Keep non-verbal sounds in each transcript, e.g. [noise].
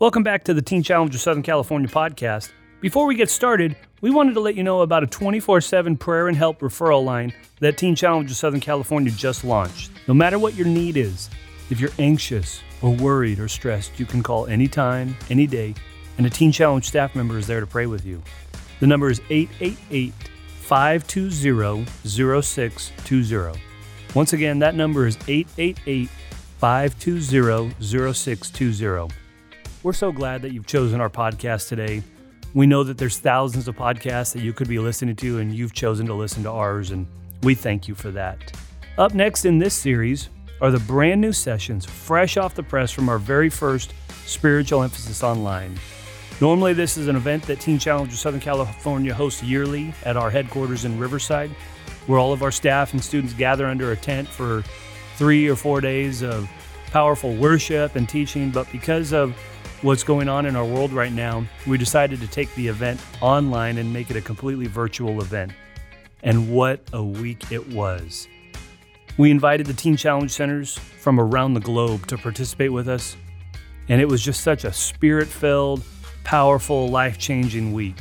Welcome back to the Teen Challenge of Southern California podcast. Before we get started, we wanted to let you know about a 24 7 prayer and help referral line that Teen Challenge of Southern California just launched. No matter what your need is, if you're anxious or worried or stressed, you can call anytime, any day, and a Teen Challenge staff member is there to pray with you. The number is 888 520 0620. Once again, that number is 888 520 0620. We're so glad that you've chosen our podcast today. We know that there's thousands of podcasts that you could be listening to, and you've chosen to listen to ours, and we thank you for that. Up next in this series are the brand new sessions, fresh off the press from our very first Spiritual Emphasis Online. Normally, this is an event that Teen Challenge of Southern California hosts yearly at our headquarters in Riverside, where all of our staff and students gather under a tent for three or four days of powerful worship and teaching. But because of what's going on in our world right now, we decided to take the event online and make it a completely virtual event. And what a week it was! We invited the Teen Challenge Centers from around the globe to participate with us, and it was just such a spirit filled, powerful, life changing week.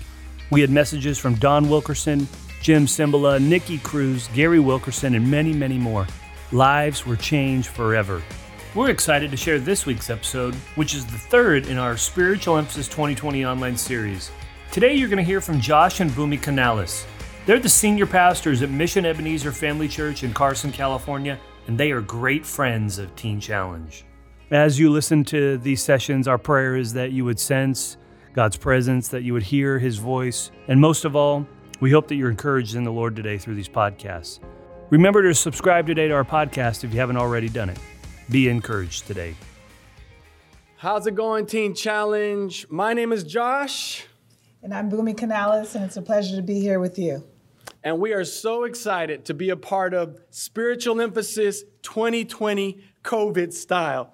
We had messages from Don Wilkerson, Jim Cymbala, Nicky Cruz, Gary Wilkerson, and many, many more. Lives were changed forever. We're excited to share this week's episode, which is the third in our Spiritual Emphasis 2020 online series. Today, you're going to hear from Josh and Boomy Canales. They're the senior pastors at Mission Ebenezer Family Church in Carson, California, and they are great friends of Teen Challenge. As you listen to these sessions, our prayer is that you would sense God's presence, that you would hear His voice, and most of all, we hope that you're encouraged in the Lord today through these podcasts. Remember to subscribe today to our podcast if you haven't already done it. Be encouraged today. How's it going, Teen Challenge? My name is Josh. And I'm Boomy Canales, and it's a pleasure to be here with you. And we are so excited to be a part of Spiritual Emphasis 2020 COVID style.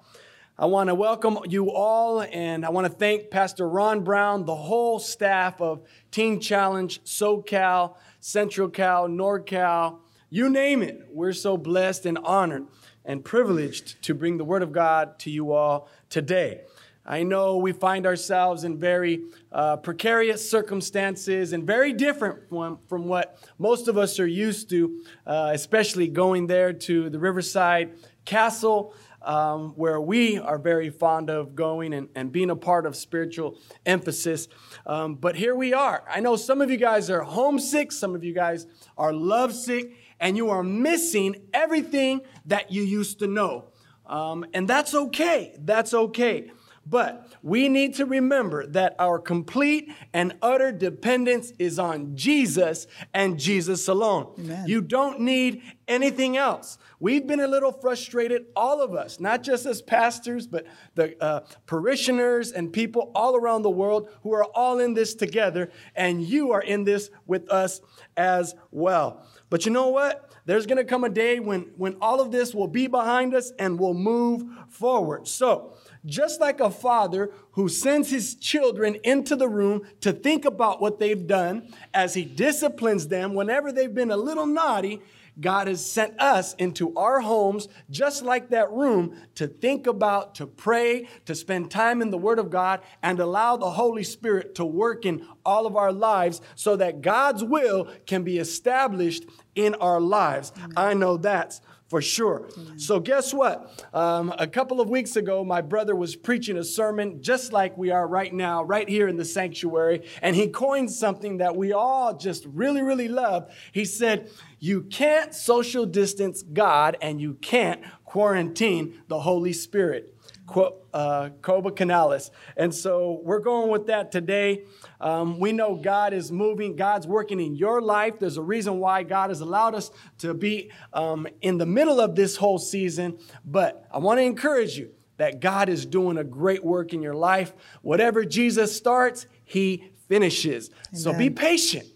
I want to welcome you all, and I want to thank Pastor Ron Brown, the whole staff of Teen Challenge, SoCal, Central Cal, NorCal, you name it. We're so blessed and honored and privileged to bring the Word of God to you all today. I know we find ourselves in very uh, precarious circumstances and very different from, from what most of us are used to, uh, especially going there to the Riverside Castle. Um, where we are very fond of going and, and being a part of spiritual emphasis. Um, but here we are. I know some of you guys are homesick, some of you guys are lovesick, and you are missing everything that you used to know. Um, and that's okay. That's okay. But we need to remember that our complete and utter dependence is on Jesus and Jesus alone. Amen. You don't need anything else. We've been a little frustrated, all of us, not just as pastors, but the uh, parishioners and people all around the world who are all in this together, and you are in this with us as well. But you know what? There's going to come a day when, when all of this will be behind us and we'll move forward. So, just like a father who sends his children into the room to think about what they've done as he disciplines them whenever they've been a little naughty, God has sent us into our homes, just like that room, to think about, to pray, to spend time in the Word of God, and allow the Holy Spirit to work in all of our lives so that God's will can be established in our lives. I know that's for sure. Amen. So, guess what? Um, a couple of weeks ago, my brother was preaching a sermon just like we are right now, right here in the sanctuary, and he coined something that we all just really, really love. He said, You can't social distance God, and you can't quarantine the Holy Spirit. Quote, uh, Coba Canales. And so we're going with that today. Um, we know God is moving, God's working in your life. There's a reason why God has allowed us to be um, in the middle of this whole season. But I want to encourage you that God is doing a great work in your life. Whatever Jesus starts, he finishes. Amen. So be patient.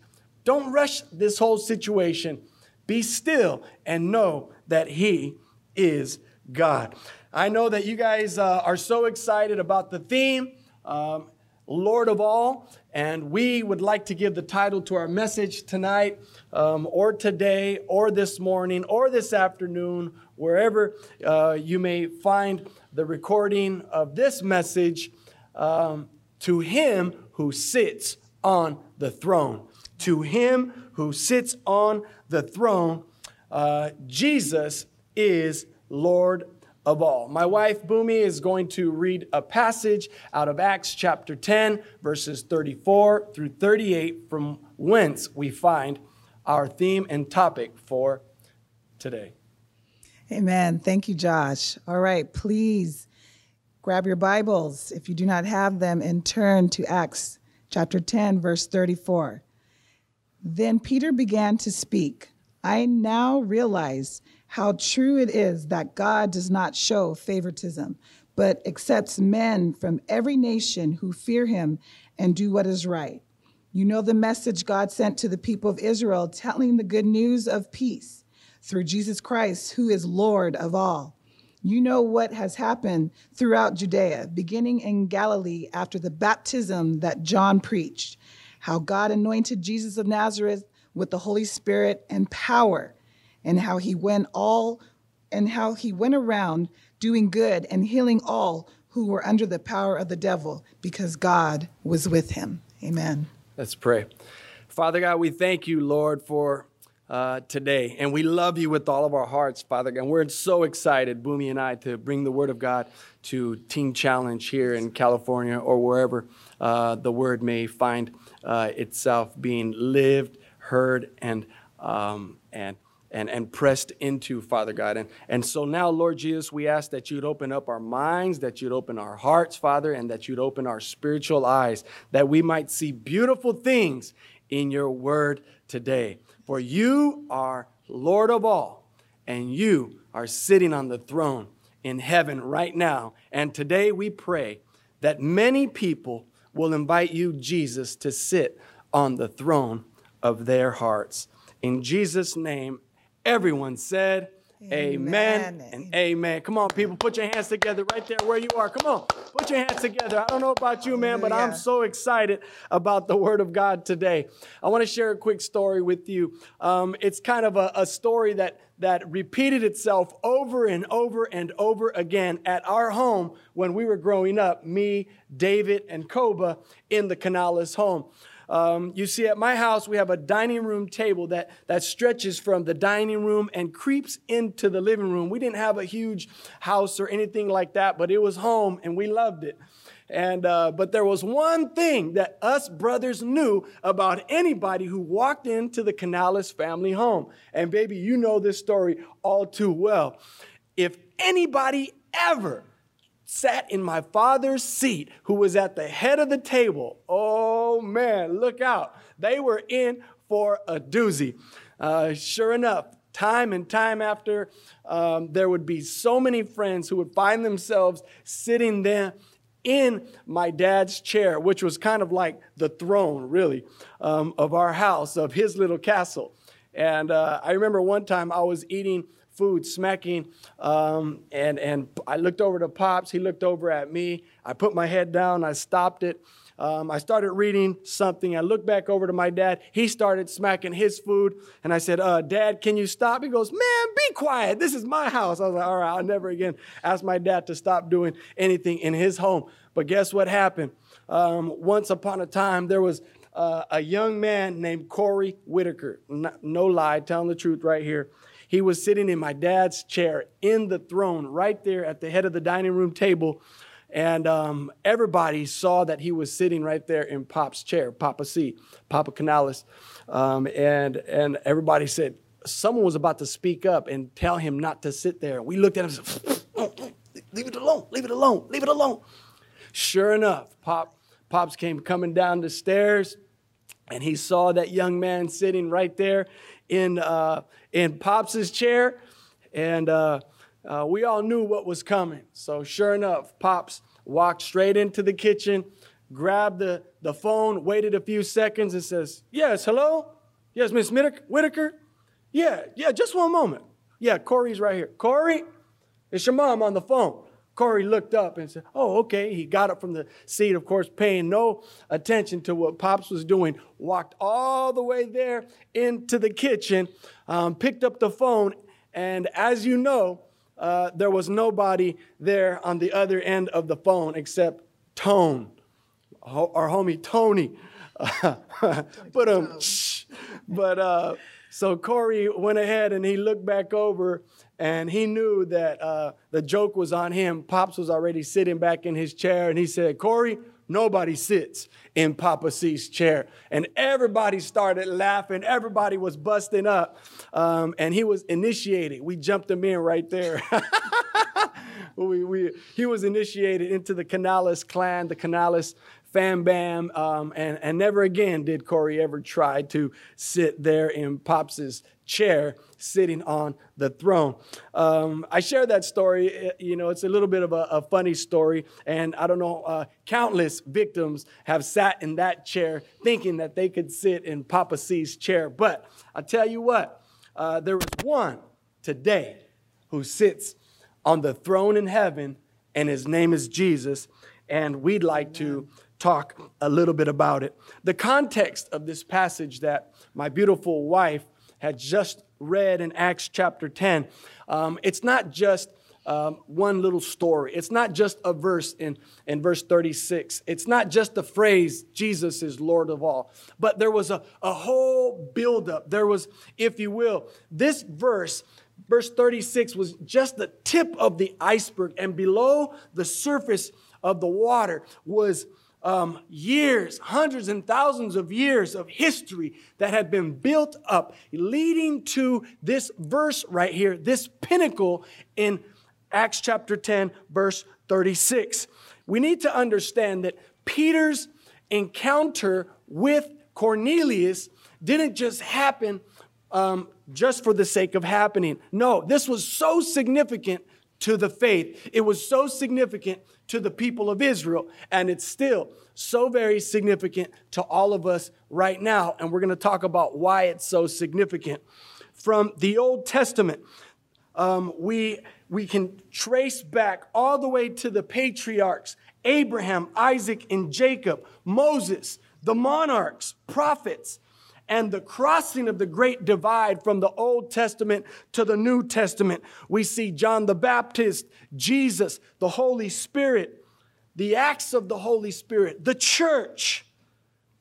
Don't rush this whole situation. Be still and know that he is God. I know that you guys uh, are so excited about the theme. Um, Lord of all. And we would like to give the title to our message tonight, um, or today, or this morning, or this afternoon, wherever uh, you may find the recording of this message. um, to him who sits on the throne. To him who sits on the throne, uh, Jesus is Lord of all. My wife, Boomy, is going to read a passage out of Acts chapter 10, verses 34 through 38, from whence we find our theme and topic for today. Amen. Thank you, Josh. All right, please grab your Bibles if you do not have them and turn to Acts chapter 10, verse 34. Then Peter began to speak. I now realize how true it is that God does not show favoritism, but accepts men from every nation who fear him and do what is right. You know the message God sent to the people of Israel, telling the good news of peace through Jesus Christ, who is Lord of all. You know what has happened throughout Judea, beginning in Galilee after the baptism that John preached, how God anointed Jesus of Nazareth with the Holy Spirit and power, and how he went all and how he went around doing good and healing all who were under the power of the devil because God was with him. Amen. Let's pray. Father God, we thank you, Lord, for uh, today. And we love you with all of our hearts, Father God. And we're so excited, Boomy and I, to bring the Word of God to Teen Challenge here in California or wherever uh, the Word may find uh, itself being lived, heard, and um, and and, and pressed into, Father God. And, and so now, Lord Jesus, we ask that you'd open up our minds, that you'd open our hearts, Father, and that you'd open our spiritual eyes, that we might see beautiful things in your word today. For you are Lord of all, and you are sitting on the throne in heaven right now. And today we pray that many people will invite you, Jesus, to sit on the throne of their hearts. In Jesus' name, everyone said, Amen. amen. and amen. Come on, people, put your hands together right there where you are. Come on, put your hands together. I don't know about you, man, but I'm so excited about the Word of God today. I want to share a quick story with you. Um, it's kind of a, a story that that repeated itself over and over and over again at our home when we were growing up, me, David, and Koba in the Canales home. Um, you see, at my house, we have a dining room table that, that stretches from the dining room and creeps into the living room. We didn't have a huge house or anything like that, but it was home and we loved it. And uh, but there was one thing that us brothers knew about anybody who walked into the Canales family home. And baby, you know this story all too well. If anybody ever sat in my father's seat, who was at the head of the table. Oh man, look out. They were in for a doozy. Uh, sure enough, time and time after, um, there would be so many friends who would find themselves sitting there in my dad's chair, which was kind of like the throne, really, um, of our house, of his little castle. And uh, I remember one time I was eating food smacking. Um, and, and I looked over to Pops. He looked over at me. I put my head down. I stopped it. Um, I started reading something. I looked back over to my dad. He started smacking his food. And I said, uh, Dad, can you stop? He goes, Man, be quiet. This is my house. I was like, All right, I'll never again ask my dad to stop doing anything in his home. But guess what happened? Um, once upon a time, there was uh, a young man named Corey Whitaker. No, no lie, telling the truth right here. He was sitting in my dad's chair in the throne right there at the head of the dining room table. And um, everybody saw that he was sitting right there in Pop's chair, Papa C, Papa Canales. Um, and, and everybody said, someone was about to speak up and tell him not to sit there. We looked at him and said, [laughs] leave it alone, leave it alone, leave it alone. Sure enough, Pop, Pops came coming down the stairs and he saw that young man sitting right there in, uh, in Pops's chair, and uh, uh, we all knew what was coming. So, sure enough, Pops walked straight into the kitchen, grabbed the, the phone, waited a few seconds, and says, Yes, hello? Yes, Miss Whitaker? Yeah, yeah, just one moment. Yeah, Corey's right here. Corey, it's your mom on the phone. Corey looked up and said, Oh, okay. He got up from the seat, of course, paying no attention to what Pops was doing, walked all the way there into the kitchen, um, picked up the phone, and as you know, uh, there was nobody there on the other end of the phone except Tone, our homie Tony. [laughs] but um, but uh, so Corey went ahead and he looked back over and he knew that uh, the joke was on him. Pops was already sitting back in his chair and he said, Corey, nobody sits in Papa C's chair. And everybody started laughing. Everybody was busting up. Um, and he was initiated. We jumped him in right there. [laughs] we, we, he was initiated into the Canales clan, the Canales fam bam, um, and, and never again did Corey ever try to sit there in Pops's chair sitting on the throne. Um, I share that story. You know, it's a little bit of a, a funny story, and I don't know, uh, countless victims have sat in that chair thinking that they could sit in Papa C's chair. But I tell you what, uh, there is one today who sits on the throne in heaven, and his name is Jesus, and we'd like to talk a little bit about it. The context of this passage that my beautiful wife had just read in Acts chapter 10, um, it's not just um, one little story. It's not just a verse in, in verse 36. It's not just the phrase, Jesus is Lord of all. But there was a, a whole buildup. There was, if you will, this verse, verse 36, was just the tip of the iceberg. And below the surface of the water was um, years, hundreds and thousands of years of history that had been built up, leading to this verse right here, this pinnacle in Acts chapter 10, verse 36. We need to understand that Peter's encounter with Cornelius didn't just happen um, just for the sake of happening. No, this was so significant to the faith. It was so significant to the people of Israel, and it's still so very significant to all of us right now. And we're going to talk about why it's so significant. From the Old Testament, um, we, we can trace back all the way to the patriarchs Abraham, Isaac, and Jacob, Moses, the monarchs, prophets, and the crossing of the great divide from the Old Testament to the New Testament. We see John the Baptist, Jesus, the Holy Spirit, the acts of the Holy Spirit, the church,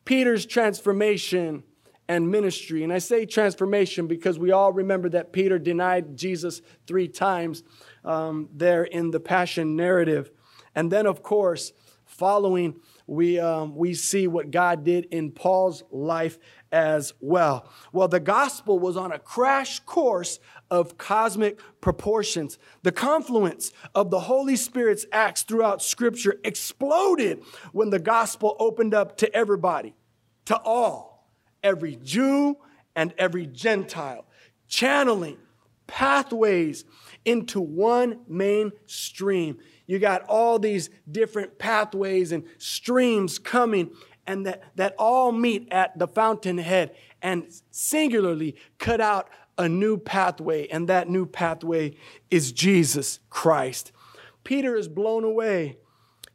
Peter's transformation and ministry. And I say transformation because we all remember that Peter denied Jesus three times um, there in the Passion narrative. And then, of course, following, we, um, we see what God did in Paul's life as well. Well, the gospel was on a crash course of cosmic proportions. The confluence of the Holy Spirit's acts throughout Scripture exploded when the gospel opened up to everybody, to all, every Jew and every Gentile, channeling pathways into one main stream. You got all these different pathways and streams coming and that, that all meet at the fountainhead and singularly cut out a new pathway, and that new pathway is Jesus Christ. Peter is blown away.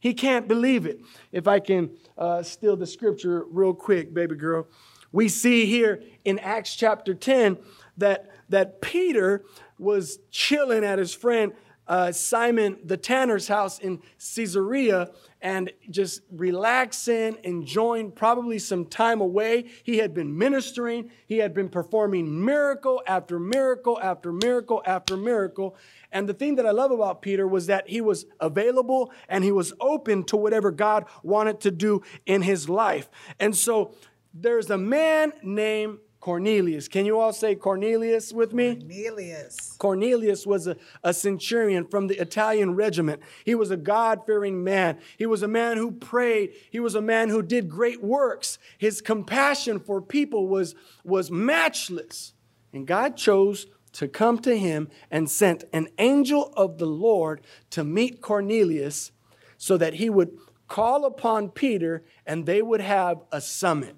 He can't believe it. If I can uh, steal the scripture real quick, baby girl. We see here in Acts chapter 10 that, that Peter was chilling at his friend uh, Simon the tanner's house in Caesarea and just relaxing, enjoying probably some time away. He had been ministering, he had been performing miracle after miracle after miracle after miracle. And the thing that I love about Peter was that he was available and he was open to whatever God wanted to do in his life. And so there's a man named Cornelius. Can you all say Cornelius with me? Cornelius. Cornelius was a, a centurion from the Italian regiment. He was a God fearing man. He was a man who prayed. He was a man who did great works. His compassion for people was, was matchless. And God chose to come to him and sent an angel of the Lord to meet Cornelius so that he would call upon Peter and they would have a summit.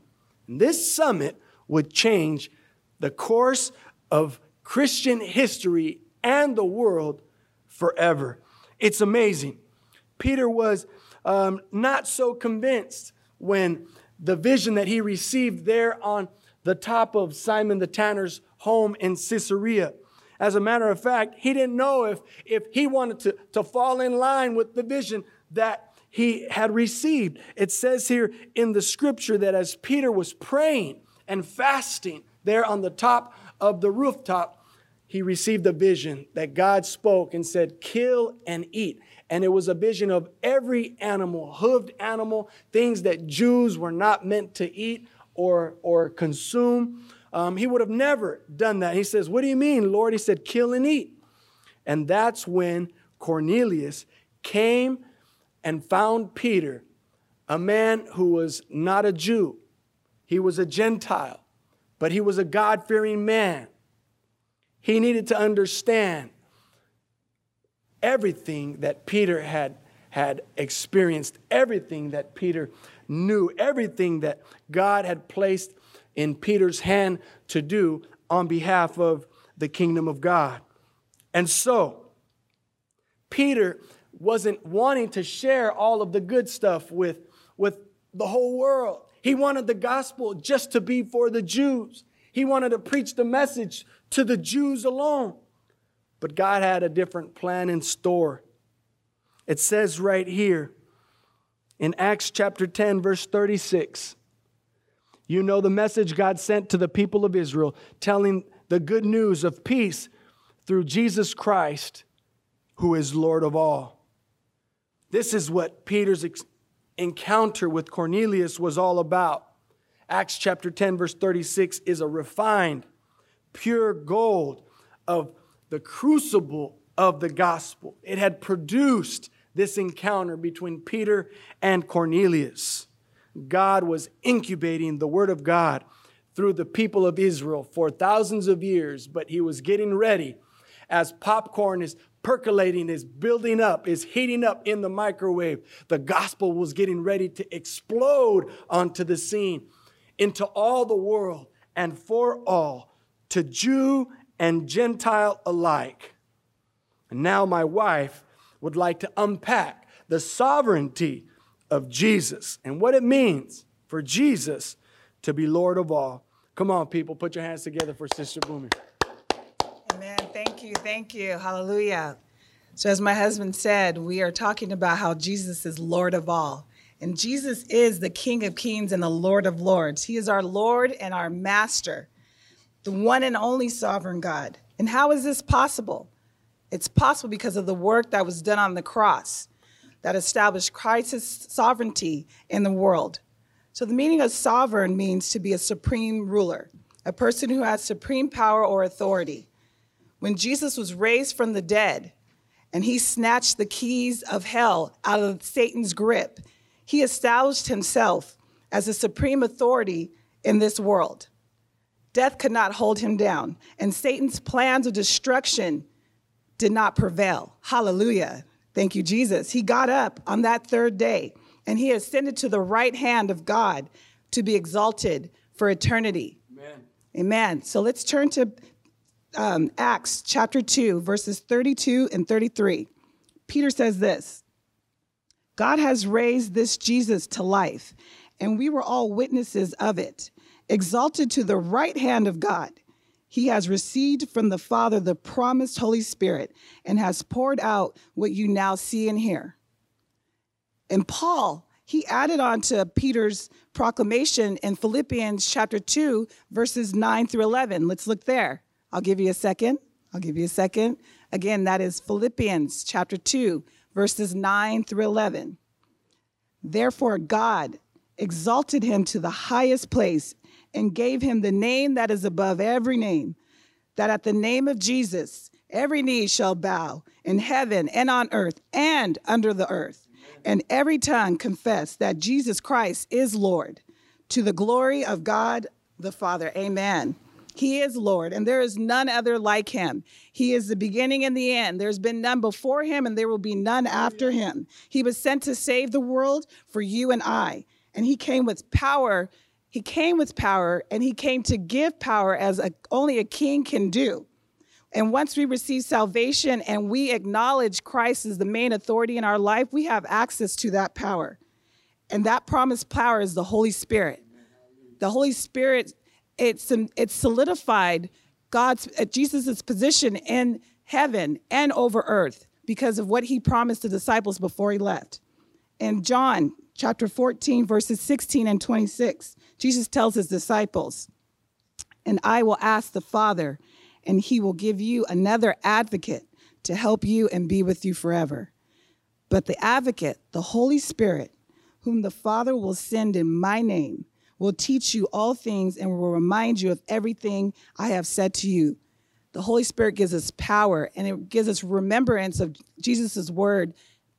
And this summit would change the course of Christian history and the world forever. It's amazing. Peter was um, not so convinced when the vision that he received there on the top of Simon the Tanner's home in Caesarea. As a matter of fact, he didn't know if, if he wanted to, to fall in line with the vision that he had received. It says here in the scripture that as Peter was praying and fasting there on the top of the rooftop, he received a vision that God spoke and said, Kill and eat. And it was a vision of every animal, hooved animal, things that Jews were not meant to eat or, or consume. Um, he would have never done that. He says, What do you mean, Lord? He said, Kill and eat. And that's when Cornelius came and found Peter, a man who was not a Jew. He was a Gentile, but he was a God fearing man. He needed to understand everything that Peter had, had experienced, everything that Peter knew, everything that God had placed in Peter's hand to do on behalf of the kingdom of God. And so, Peter wasn't wanting to share all of the good stuff with, with the whole world. He wanted the gospel just to be for the Jews. He wanted to preach the message to the Jews alone. But God had a different plan in store. It says right here in Acts chapter 10, verse 36. You know the message God sent to the people of Israel, telling the good news of peace through Jesus Christ, who is Lord of all. This is what Peter's encounter with Cornelius was all about. Acts chapter 10, verse 36 is a refined, pure gold of the crucible of the gospel. It had produced this encounter between Peter and Cornelius. God was incubating the Word of God through the people of Israel for thousands of years, but He was getting ready as popcorn is percolating, is building up, is heating up in the microwave. The gospel was getting ready to explode onto the scene into all the world and for all, to Jew and Gentile alike. And now my wife would like to unpack the sovereignty of Jesus and what it means for Jesus to be Lord of all. Come on, people, put your hands together for Sister Boomer. You. Thank you. Hallelujah. So, as my husband said, we are talking about how Jesus is Lord of all. And Jesus is the King of kings and the Lord of lords. He is our Lord and our Master, the one and only sovereign God. And how is this possible? It's possible because of the work that was done on the cross that established Christ's sovereignty in the world. So, the meaning of sovereign means to be a supreme ruler, a person who has supreme power or authority. When Jesus was raised from the dead and he snatched the keys of hell out of Satan's grip, he established himself as a supreme authority in this world. Death could not hold him down, and Satan's plans of destruction did not prevail. Hallelujah. Thank you, Jesus. He got up on that third day and he ascended to the right hand of God to be exalted for eternity. Amen. Amen. So let's turn to um, Acts chapter 2, verses 32 and 33. Peter says this God has raised this Jesus to life, and we were all witnesses of it. Exalted to the right hand of God, he has received from the Father the promised Holy Spirit and has poured out what you now see and hear. And Paul, he added on to Peter's proclamation in Philippians chapter 2, verses 9 through 11. Let's look there. I'll give you a second. I'll give you a second. Again, that is Philippians chapter 2, verses 9 through 11. Therefore, God exalted him to the highest place and gave him the name that is above every name, that at the name of Jesus, every knee shall bow in heaven and on earth and under the earth, and every tongue confess that Jesus Christ is Lord, to the glory of God the Father. Amen. He is Lord, and there is none other like him. He is the beginning and the end. There's been none before him, and there will be none after him. He was sent to save the world for you and I, and he came with power. He came with power, and he came to give power as a, only a king can do. And once we receive salvation and we acknowledge Christ as the main authority in our life, we have access to that power. And that promised power is the Holy Spirit. The Holy Spirit it's it's solidified God's uh, Jesus's position in heaven and over earth because of what he promised the disciples before he left. In John chapter 14, verses 16 and 26, Jesus tells his disciples, And I will ask the Father, and he will give you another advocate to help you and be with you forever. But the advocate, the Holy Spirit, whom the Father will send in my name, will teach you all things and will remind you of everything I have said to you. The Holy Spirit gives us power and it gives us remembrance of Jesus' word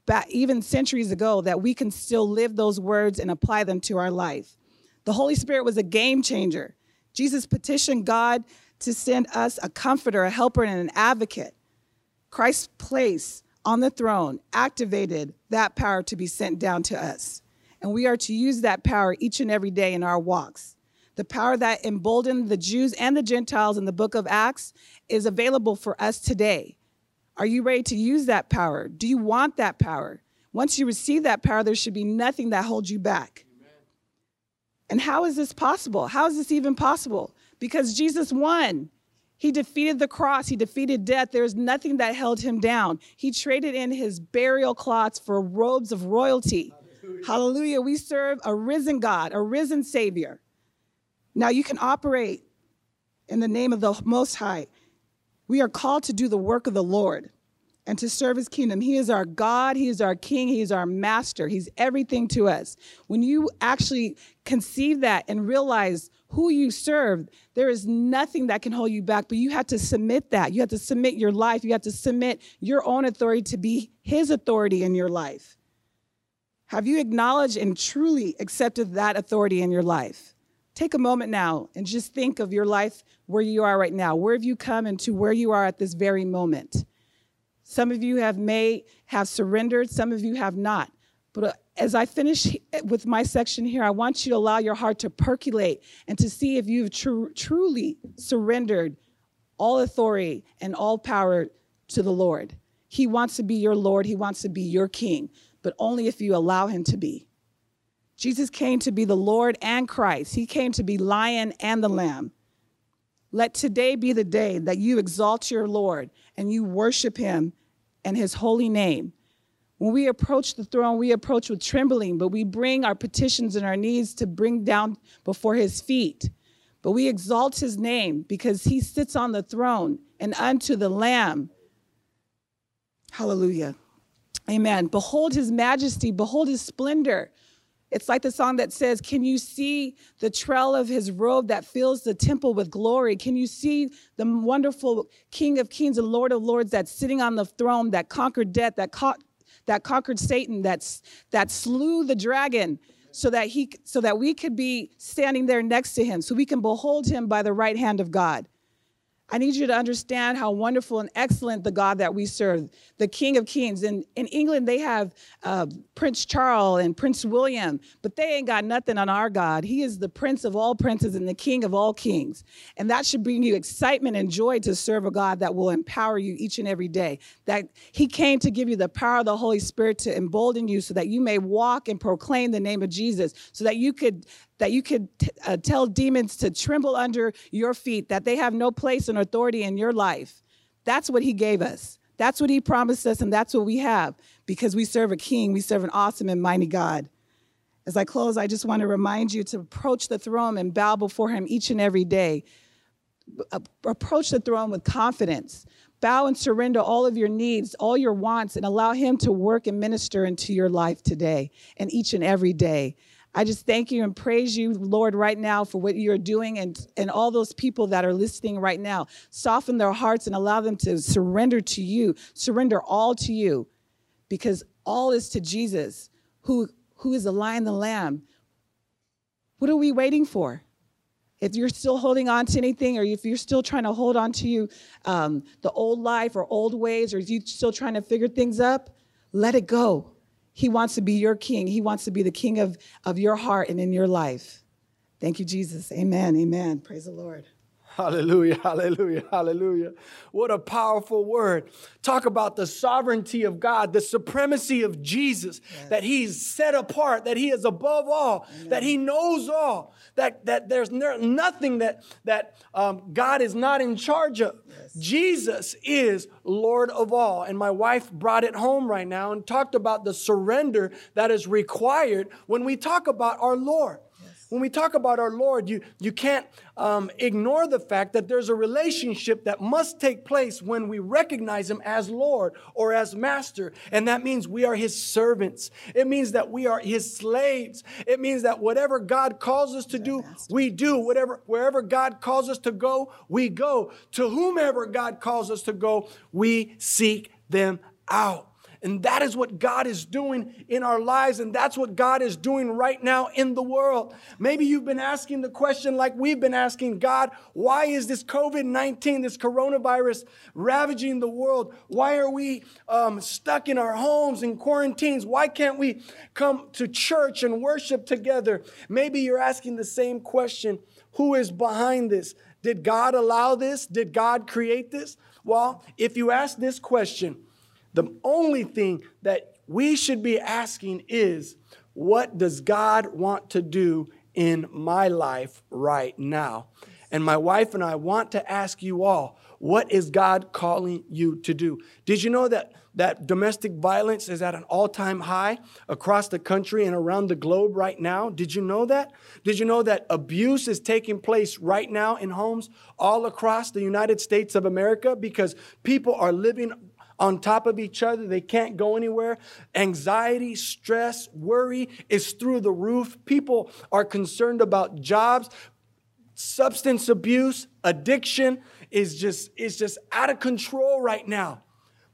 back even centuries ago that we can still live those words and apply them to our life. The Holy Spirit was a game changer. Jesus petitioned God to send us a comforter, a helper, and an advocate. Christ's place on the throne activated that power to be sent down to us. And we are to use that power each and every day in our walks. The power that emboldened the Jews and the Gentiles in the book of Acts is available for us today. Are you ready to use that power? Do you want that power? Once you receive that power, there should be nothing that holds you back. Amen. And how is this possible? How is this even possible? Because Jesus won. He defeated the cross, he defeated death. There's nothing that held him down. He traded in his burial cloths for robes of royalty. Hallelujah. Hallelujah. We serve a risen God, a risen Savior. Now you can operate in the name of the Most High. We are called to do the work of the Lord and to serve his kingdom. He is our God, he is our king, he is our master, he's everything to us. When you actually conceive that and realize who you serve, there is nothing that can hold you back, but you have to submit that. You have to submit your life, you have to submit your own authority to be his authority in your life. Have you acknowledged and truly accepted that authority in your life? Take a moment now and just think of your life where you are right now. Where have you come and to where you are at this very moment? Some of you have may have surrendered, some of you have not. But uh, as I finish with my section here, I want you to allow your heart to percolate and to see if you've tr- truly surrendered all authority and all power to the Lord. He wants to be your Lord, He wants to be your King, but only if you allow Him to be. Jesus came to be the Lord and Christ. He came to be lion and the lamb. Let today be the day that you exalt your Lord and you worship him and his holy name. When we approach the throne, we approach with trembling, but we bring our petitions and our needs to bring down before his feet. But we exalt his name because he sits on the throne and unto the Lamb. Hallelujah. Amen. Behold his majesty, behold his splendor. It's like the song that says, Can you see the trail of his robe that fills the temple with glory? Can you see the wonderful King of Kings and Lord of Lords that's sitting on the throne that conquered death, that, that conquered Satan, that's, that slew the dragon? So that he so that we could be standing there next to him, so we can behold him by the right hand of God. I need you to understand how wonderful and excellent the God that we serve, the King of Kings. And in England, they have uh, Prince Charles and Prince William, but they ain't got nothing on our God. He is the Prince of all princes and the King of all kings. And that should bring you excitement and joy to serve a God that will empower you each and every day. That He came to give you the power of the Holy Spirit to embolden you so that you may walk and proclaim the name of Jesus, so that you could that you could uh, tell demons to tremble under your feet, that they have no place and authority in your life. That's what he gave us. That's what he promised us, and that's what we have because we serve a king. We serve an awesome and mighty God. As I close, I just want to remind you to approach the throne and bow before him each and every day. Approach the throne with confidence. Bow and surrender all of your needs, all your wants, and allow him to work and minister into your life today and each and every day. I just thank you and praise you, Lord, right now for what you're doing and, and all those people that are listening right now. Soften their hearts and allow them to surrender to you, surrender all to you, because all is to Jesus, who, who is the lion, the lamb. What are we waiting for? If you're still holding on to anything, or if you're still trying to hold on to you, um, the old life or old ways, or you still trying to figure things up, let it go. He wants to be your king. He wants to be the king of, of your heart and in your life. Thank you, Jesus. Amen. Amen. Praise the Lord. Hallelujah, hallelujah, hallelujah. What a powerful word. Talk about the sovereignty of God, the supremacy of Jesus, yes. that he's set apart, that he is above all, Amen. that he knows all, that, that there's nothing that, that um, God is not in charge of. Yes. Jesus is Lord of all. And my wife brought it home right now and talked about the surrender that is required when we talk about our Lord. When we talk about our Lord, you, you can't um, ignore the fact that there's a relationship that must take place when we recognize Him as Lord or as Master. And that means we are His servants. It means that we are His slaves. It means that whatever God calls us to do, we do. Whatever, wherever God calls us to go, we go. To whomever God calls us to go, we seek them out. And that is what God is doing in our lives. And that's what God is doing right now in the world. Maybe you've been asking the question, like we've been asking God, why is this COVID 19, this coronavirus, ravaging the world? Why are we um, stuck in our homes in quarantines? Why can't we come to church and worship together? Maybe you're asking the same question who is behind this? Did God allow this? Did God create this? Well, if you ask this question, the only thing that we should be asking is, what does God want to do in my life right now? And my wife and I want to ask you all, what is God calling you to do? Did you know that, that domestic violence is at an all time high across the country and around the globe right now? Did you know that? Did you know that abuse is taking place right now in homes all across the United States of America because people are living on top of each other. They can't go anywhere. Anxiety, stress, worry is through the roof. People are concerned about jobs. Substance abuse, addiction is just, is just out of control right now.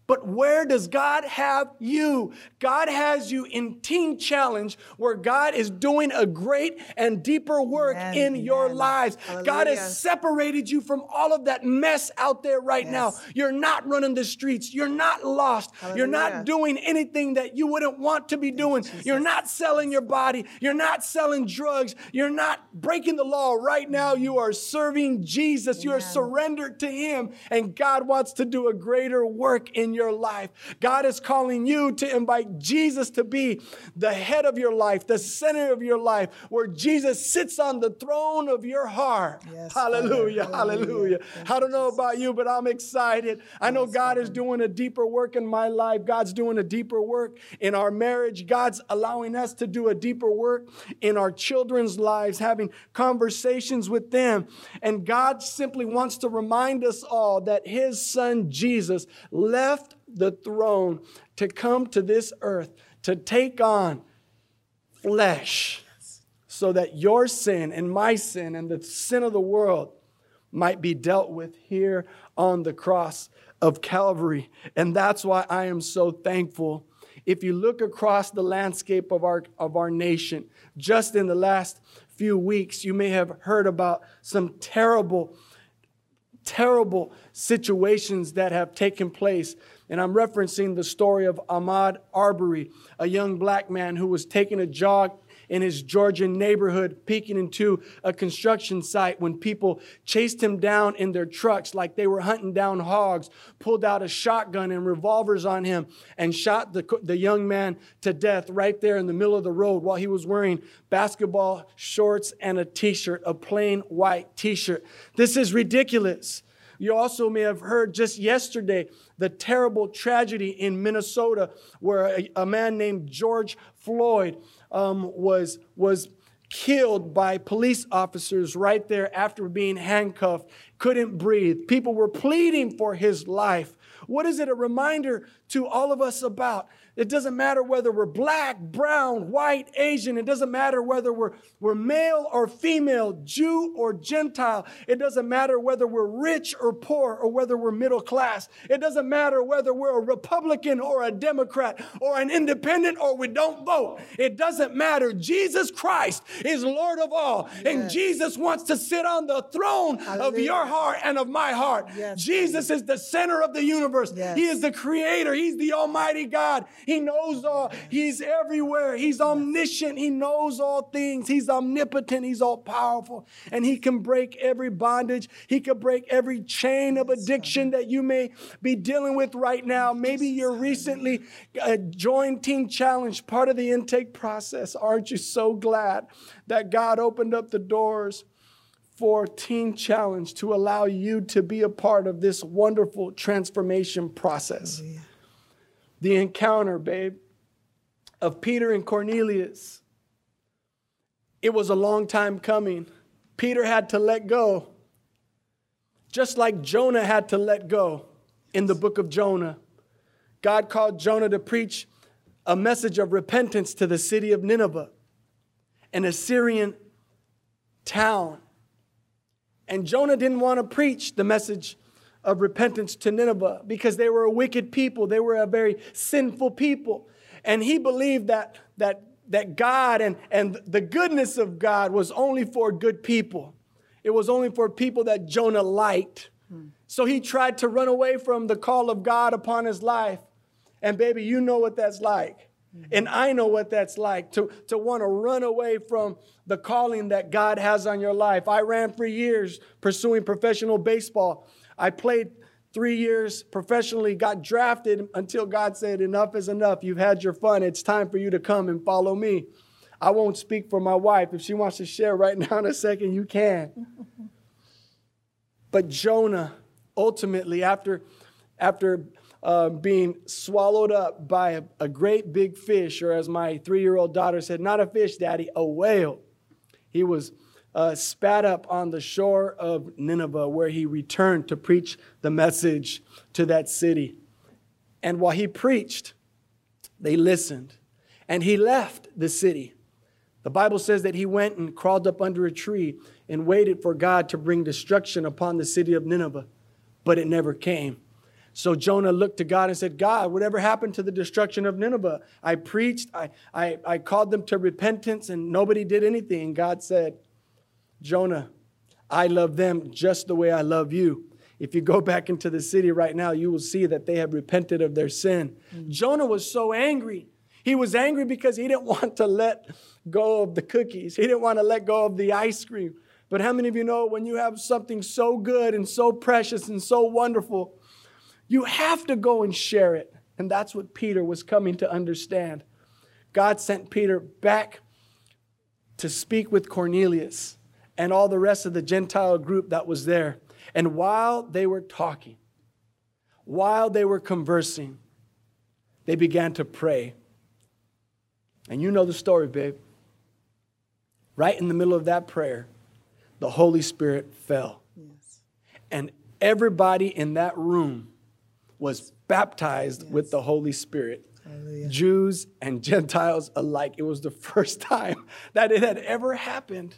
But where does God have you? God has you in Teen Challenge, where God is doing a great and deeper work Amen. in Amen. your lives. Hallelujah. God has separated you from all of that mess out there right yes. now. You're not running the streets. You're not lost. Hallelujah. You're not doing anything that you wouldn't want to be doing. You're not selling your body. You're not selling drugs. You're not breaking the law. Right now, you are serving Jesus. Amen. You are surrendered to Him, and God wants to do a greater work in your your life. God is calling you to invite Jesus to be the head of your life, the center of your life, where Jesus sits on the throne of your heart. Yes, hallelujah, hallelujah. hallelujah. I don't know about you, but I'm excited. I know God is doing a deeper work in my life. God's doing a deeper work in our marriage. God's allowing us to do a deeper work in our children's lives, having conversations with them. And God simply wants to remind us all that His Son Jesus left the throne to come to this earth to take on flesh so that your sin and my sin and the sin of the world might be dealt with here on the cross of Calvary. And that's why I am so thankful. If you look across the landscape of our, of our nation, just in the last few weeks, you may have heard about some terrible, terrible situations that have taken place and I'm referencing the story of Ahmaud Arbery, a young black man who was taking a jog in his Georgian neighborhood, peeking into a construction site when people chased him down in their trucks like they were hunting down hogs, pulled out a shotgun and revolvers on him, and shot the, the young man to death right there in the middle of the road while he was wearing basketball shorts and a t shirt, a plain white t shirt. This is ridiculous. You also may have heard just yesterday the terrible tragedy in Minnesota where a, a man named George Floyd um, was, was killed by police officers right there after being handcuffed, couldn't breathe. People were pleading for his life. What is it a reminder to all of us about? It doesn't matter whether we're black, brown, white, Asian. It doesn't matter whether we're, we're male or female, Jew or Gentile. It doesn't matter whether we're rich or poor or whether we're middle class. It doesn't matter whether we're a Republican or a Democrat or an independent or we don't vote. It doesn't matter. Jesus Christ is Lord of all. Yes. And Jesus wants to sit on the throne Hallelujah. of your heart and of my heart. Yes. Jesus is the center of the universe. Yes. He is the creator. He's the Almighty God. He knows all. He's everywhere. He's omniscient. He knows all things. He's omnipotent. He's all powerful. And He can break every bondage. He can break every chain of addiction that you may be dealing with right now. Maybe you're recently uh, joined Teen Challenge, part of the intake process. Aren't you so glad that God opened up the doors? for Teen Challenge to allow you to be a part of this wonderful transformation process. Hallelujah. The encounter, babe, of Peter and Cornelius. It was a long time coming. Peter had to let go, just like Jonah had to let go in the book of Jonah. God called Jonah to preach a message of repentance to the city of Nineveh, an Assyrian town and Jonah didn't want to preach the message of repentance to Nineveh because they were a wicked people. They were a very sinful people. And he believed that, that, that God and, and the goodness of God was only for good people. It was only for people that Jonah liked. So he tried to run away from the call of God upon his life. And baby, you know what that's like. And I know what that's like to, to want to run away from the calling that God has on your life. I ran for years pursuing professional baseball. I played three years professionally, got drafted until God said, Enough is enough. You've had your fun. It's time for you to come and follow me. I won't speak for my wife. If she wants to share right [laughs] now in a second, you can. but Jonah, ultimately, after, after uh, being swallowed up by a, a great big fish, or as my three year old daughter said, not a fish, daddy, a whale. He was uh, spat up on the shore of Nineveh, where he returned to preach the message to that city. And while he preached, they listened. And he left the city. The Bible says that he went and crawled up under a tree and waited for God to bring destruction upon the city of Nineveh, but it never came. So Jonah looked to God and said, God, whatever happened to the destruction of Nineveh? I preached, I, I, I called them to repentance, and nobody did anything. God said, Jonah, I love them just the way I love you. If you go back into the city right now, you will see that they have repented of their sin. Mm-hmm. Jonah was so angry. He was angry because he didn't [laughs] want to let go of the cookies, he didn't want to let go of the ice cream. But how many of you know when you have something so good and so precious and so wonderful, you have to go and share it. And that's what Peter was coming to understand. God sent Peter back to speak with Cornelius and all the rest of the Gentile group that was there. And while they were talking, while they were conversing, they began to pray. And you know the story, babe. Right in the middle of that prayer, the Holy Spirit fell. Yes. And everybody in that room was baptized yes. with the Holy Spirit. Hallelujah. Jews and [laughs] Gentiles alike. It was the first [laughs] time that it had ever happened.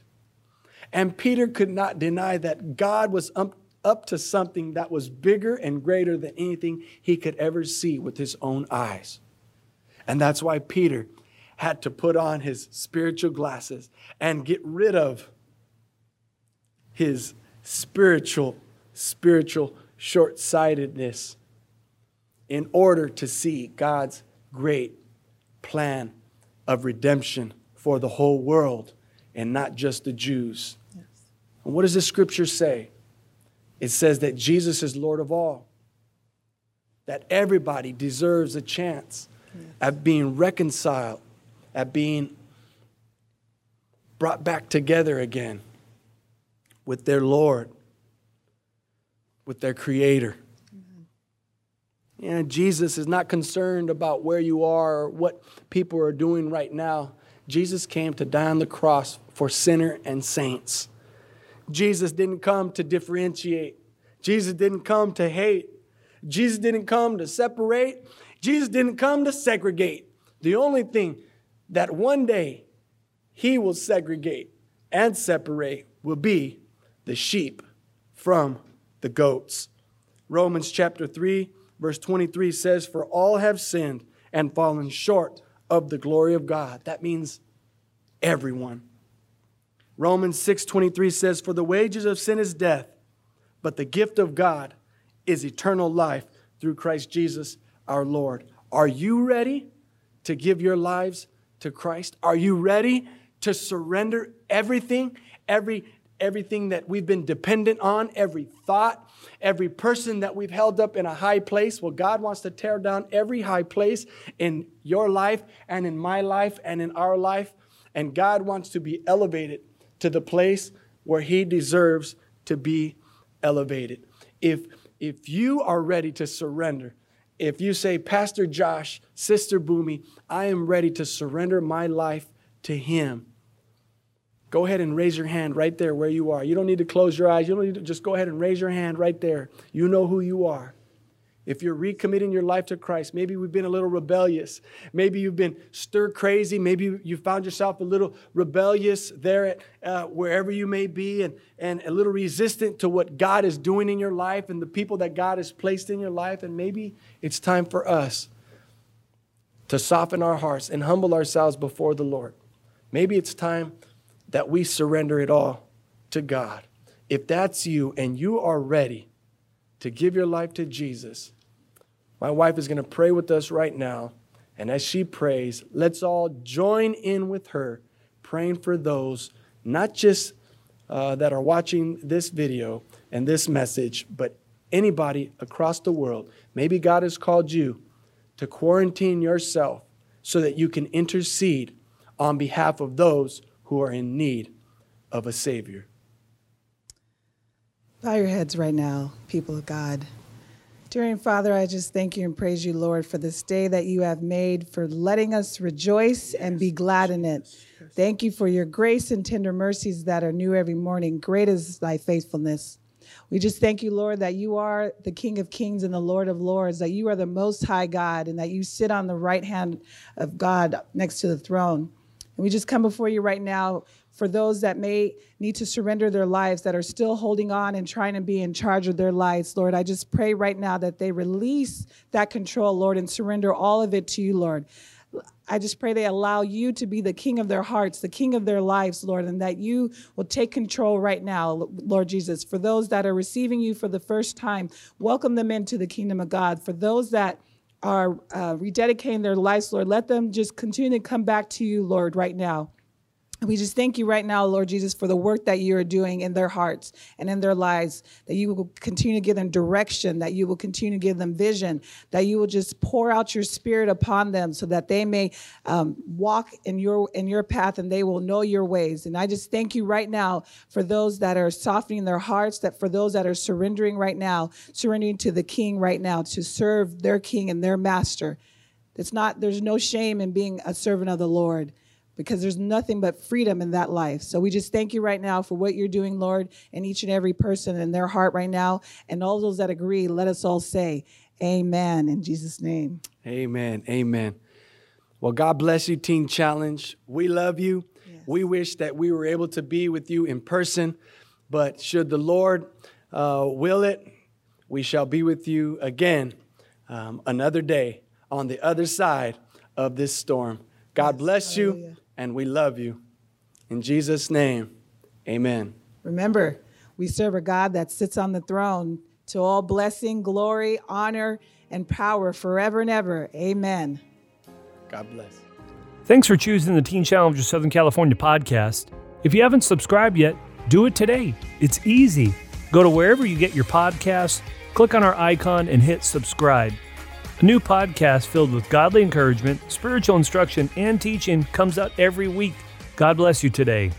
And Peter could not deny that God was up, up to something that was bigger and greater than anything he could ever see with his own eyes. And that's why Peter had to put on his spiritual glasses and get rid of his spiritual, spiritual short sightedness in order to see God's great plan of redemption for the whole world and not just the Jews. And what does the scripture say? It says that Jesus is Lord of all, that everybody deserves a chance yes. at being reconciled, at being brought back together again with their Lord, with their Creator. Mm-hmm. And Jesus is not concerned about where you are or what people are doing right now. Jesus came to die on the cross for sinner and saints. Jesus didn't come to differentiate. Jesus didn't come to hate. Jesus didn't come to separate. Jesus didn't come to segregate. The only thing that one day he will segregate and separate will be the sheep from the goats. Romans chapter 3 Verse 23 says, For all have sinned and fallen short of the glory of God. That means everyone. Romans 6:23 says, For the wages of sin is death, but the gift of God is eternal life through Christ Jesus our Lord. Are you ready to give your lives to Christ? Are you ready to surrender everything, every everything that we've been dependent on, every thought, every person that we've held up in a high place? Well, God wants to tear down every high place in your life and in my life and in our life, and God wants to be elevated to the place where he deserves to be elevated. If if you are ready to surrender, if you say, Pastor Josh, Sister Boomy, I am ready to surrender my life to Him, go ahead and raise your hand right there where you are. You don't need to close your eyes. You don't need to just go ahead and raise your hand right there. You know who you are. If you're recommitting your life to Christ, maybe we've been a little rebellious. Maybe you've been stir crazy. Maybe you found yourself a little rebellious there at uh, wherever you may be and, and a little resistant to what God is doing in your life and the people that God has placed in your life. And maybe it's time for us to soften our hearts and humble ourselves before the Lord. Maybe it's time that we surrender it all to God. If that's you and you are ready, to give your life to Jesus, my wife is going to pray with us right now. And as she prays, let's all join in with her, praying for those, not just uh, that are watching this video and this message, but anybody across the world. Maybe God has called you to quarantine yourself so that you can intercede on behalf of those who are in need of a Savior. Bow your heads right now, people of God. Dear and Father, I just thank you and praise you, Lord, for this day that you have made, for letting us rejoice and be glad in it. Thank you for your grace and tender mercies that are new every morning. Great is thy faithfulness. We just thank you, Lord, that you are the King of kings and the Lord of lords, that you are the most high God, and that you sit on the right hand of God next to the throne. And we just come before you right now for those that may need to surrender their lives, that are still holding on and trying to be in charge of their lives, Lord. I just pray right now that they release that control, Lord, and surrender all of it to you, Lord. I just pray they allow you to be the king of their hearts, the king of their lives, Lord, and that you will take control right now, Lord Jesus. For those that are receiving you for the first time, welcome them into the kingdom of God. For those that are uh, rededicating their lives, Lord, let them just continue to come back to you, Lord, right now. We just thank you right now, Lord Jesus, for the work that you are doing in their hearts and in their lives, that you will continue to give them direction, that you will continue to give them vision, that you will just pour out your spirit upon them so that they may um, walk in your in your path and they will know your ways. And I just thank you right now for those that are softening their hearts, that for those that are surrendering right now, surrendering to the King right now to serve their King and their Master. It's not, there's no shame in being a servant of the Lord because there's nothing but freedom in that life. So we just thank you right now for what you're doing, Lord, and each and every person in their heart right now. And all those that agree, let us all say, Amen, in Jesus' name. Amen. Amen. Well, God bless you, Teen Challenge. We love you. Yes. We wish that we were able to be with you in person, but should the Lord uh, will it, we shall be with you again um, another day on the other side of this storm. God bless you and we love you. In Jesus' name, amen. Remember, we serve a God that sits on the throne to all blessing, glory, honor, and power forever and ever. Amen. God bless. Thanks for choosing the Teen Challenge of Southern California podcast. If you haven't subscribed yet, do it today. It's easy. Go to wherever you get your podcasts, click on our icon, and hit subscribe. A new podcast filled with godly encouragement, spiritual instruction, and teaching comes out every week. God bless you today.